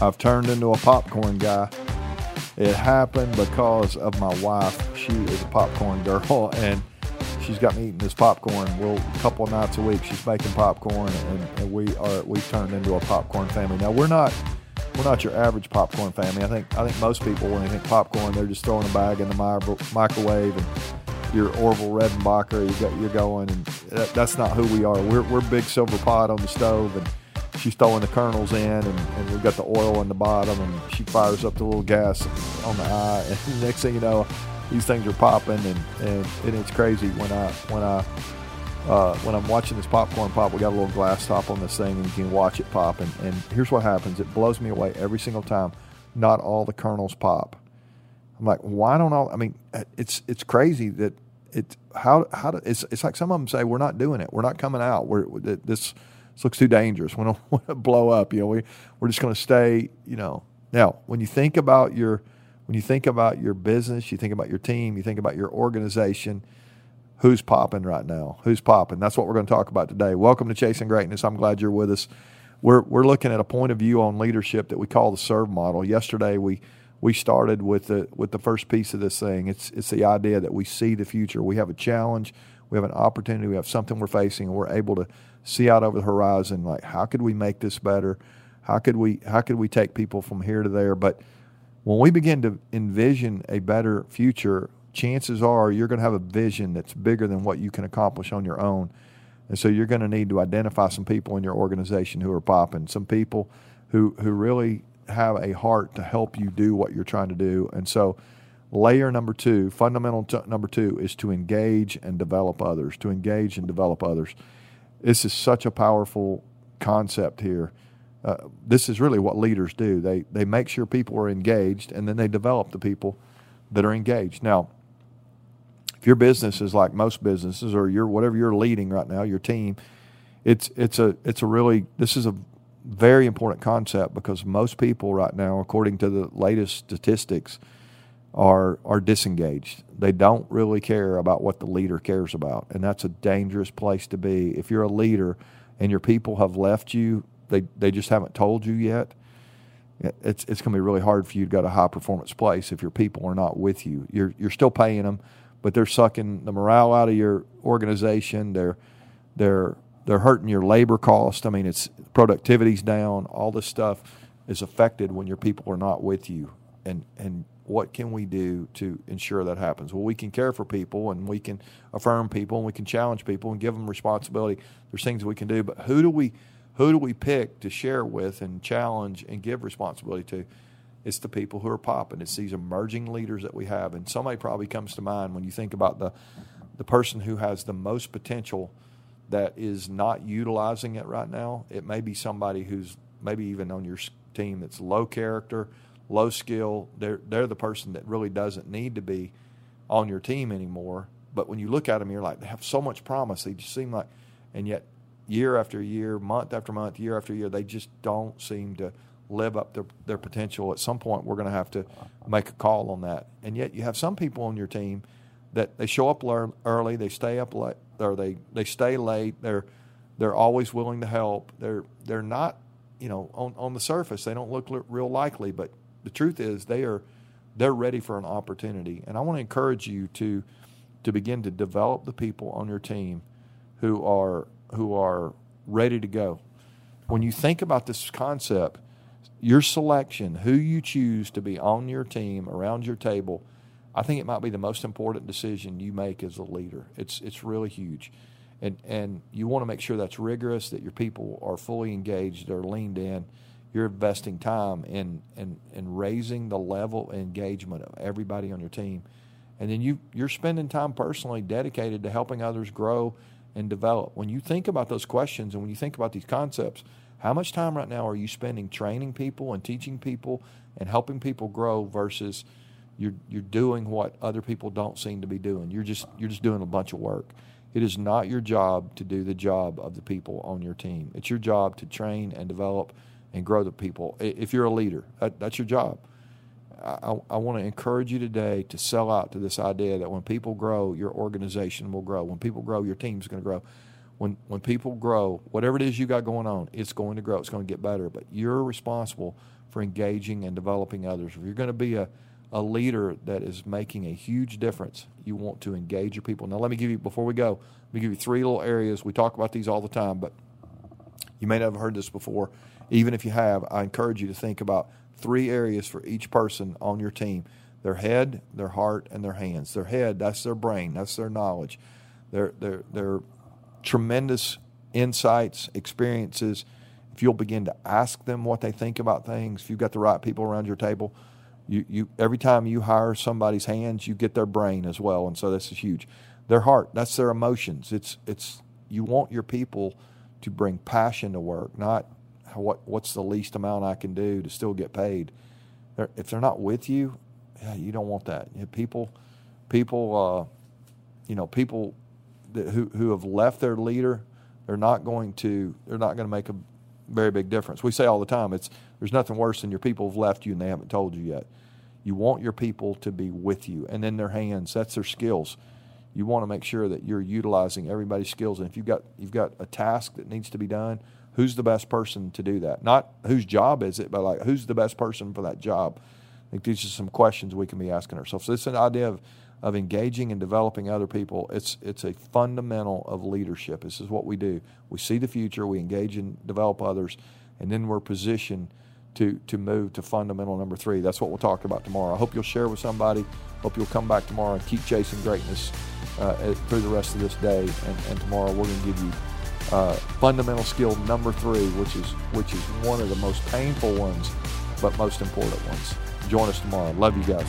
I've turned into a popcorn guy. It happened because of my wife. She is a popcorn girl, and she's got me eating this popcorn. Well, a couple of nights a week, she's making popcorn, and, and we are we've turned into a popcorn family. Now we're not we're not your average popcorn family. I think I think most people when they think popcorn, they're just throwing a bag in the microwave and your Orville Redenbacher, you got, you're going, and that, that's not who we are. We're, we're big silver pot on the stove, and she's throwing the kernels in, and, and we've got the oil on the bottom, and she fires up the little gas on the eye, and next thing you know, these things are popping, and, and, and it's crazy when I when I uh, when I'm watching this popcorn pop. We got a little glass top on this thing, and you can watch it pop. And, and here's what happens: it blows me away every single time. Not all the kernels pop. I'm like, why don't all? I mean, it's it's crazy that it how how it's it's like some of them say we're not doing it. We're not coming out. We're this this looks too dangerous. We don't want to blow up. You know, we we're just going to stay. You know, now when you think about your when you think about your business, you think about your team, you think about your organization. Who's popping right now? Who's popping? That's what we're going to talk about today. Welcome to Chasing Greatness. I'm glad you're with us. We're we're looking at a point of view on leadership that we call the serve model. Yesterday we we started with the with the first piece of this thing. It's it's the idea that we see the future. We have a challenge, we have an opportunity, we have something we're facing, and we're able to see out over the horizon. Like, how could we make this better? How could we how could we take people from here to there? But when we begin to envision a better future, chances are you're going to have a vision that's bigger than what you can accomplish on your own. And so you're going to need to identify some people in your organization who are popping, some people who who really have a heart to help you do what you're trying to do. And so layer number 2, fundamental t- number 2 is to engage and develop others, to engage and develop others. This is such a powerful concept here. Uh, this is really what leaders do. They they make sure people are engaged, and then they develop the people that are engaged. Now, if your business is like most businesses, or your whatever you're leading right now, your team, it's it's a it's a really this is a very important concept because most people right now, according to the latest statistics, are are disengaged. They don't really care about what the leader cares about, and that's a dangerous place to be. If you're a leader and your people have left you, they they just haven't told you yet. It's it's going to be really hard for you to go to a high performance place if your people are not with you. You're you're still paying them, but they're sucking the morale out of your organization. They're they're they're hurting your labor cost. I mean, it's productivity's down. All this stuff is affected when your people are not with you, and and what can we do to ensure that happens? Well, we can care for people and we can affirm people and we can challenge people and give them responsibility. There's things we can do, but who do we who do we pick to share with and challenge and give responsibility to? It's the people who are popping. It's these emerging leaders that we have. And somebody probably comes to mind when you think about the the person who has the most potential that is not utilizing it right now. It may be somebody who's maybe even on your team that's low character, low skill. They're they're the person that really doesn't need to be on your team anymore. But when you look at them, you're like they have so much promise. They just seem like, and yet year after year, month after month, year after year, they just don't seem to live up to their potential. At some point, we're going to have to make a call on that. And yet, you have some people on your team that they show up early, they stay up late, or they they stay late. They're they're always willing to help. They're they're not, you know, on on the surface they don't look real likely, but the truth is they are they're ready for an opportunity. And I want to encourage you to to begin to develop the people on your team who are who are ready to go. When you think about this concept, your selection, who you choose to be on your team, around your table, I think it might be the most important decision you make as a leader. It's it's really huge. And and you want to make sure that's rigorous, that your people are fully engaged, they're leaned in, you're investing time in, in, in raising the level of engagement of everybody on your team. And then you, you're spending time personally dedicated to helping others grow and develop. When you think about those questions and when you think about these concepts, how much time right now are you spending training people and teaching people and helping people grow versus you're, you're doing what other people don't seem to be doing? You're just, you're just doing a bunch of work. It is not your job to do the job of the people on your team. It's your job to train and develop and grow the people. If you're a leader, that, that's your job. I, I want to encourage you today to sell out to this idea that when people grow, your organization will grow. When people grow, your team's going to grow. when when people grow, whatever it is you got going on, it's going to grow. It's going to get better. But you're responsible for engaging and developing others. If you're going to be a a leader that is making a huge difference, you want to engage your people. Now, let me give you before we go. Let me give you three little areas. We talk about these all the time, but you may not have heard this before. Even if you have, I encourage you to think about three areas for each person on your team their head, their heart, and their hands. Their head, that's their brain, that's their knowledge, their, their, their tremendous insights, experiences. If you'll begin to ask them what they think about things, if you've got the right people around your table, you, you every time you hire somebody's hands, you get their brain as well, and so this is huge. Their heart, that's their emotions. It's it's you want your people to bring passion to work, not what what's the least amount I can do to still get paid. They're, if they're not with you, yeah, you don't want that. You people, people, uh, you know, people that, who who have left their leader, they're not going to they're not going to make a very big difference. We say all the time, it's there's nothing worse than your people have left you and they haven't told you yet. You want your people to be with you, and in their hands, that's their skills you want to make sure that you're utilizing everybody's skills. And if you've got you've got a task that needs to be done, who's the best person to do that? Not whose job is it, but like who's the best person for that job. I think these are some questions we can be asking ourselves. So it's an idea of of engaging and developing other people. It's it's a fundamental of leadership. This is what we do. We see the future, we engage and develop others, and then we're positioned to to move to fundamental number three. That's what we'll talk about tomorrow. I hope you'll share with somebody. Hope you'll come back tomorrow and keep chasing greatness uh, through the rest of this day. And, and tomorrow we're going to give you uh, fundamental skill number three, which is which is one of the most painful ones, but most important ones. Join us tomorrow. Love you guys.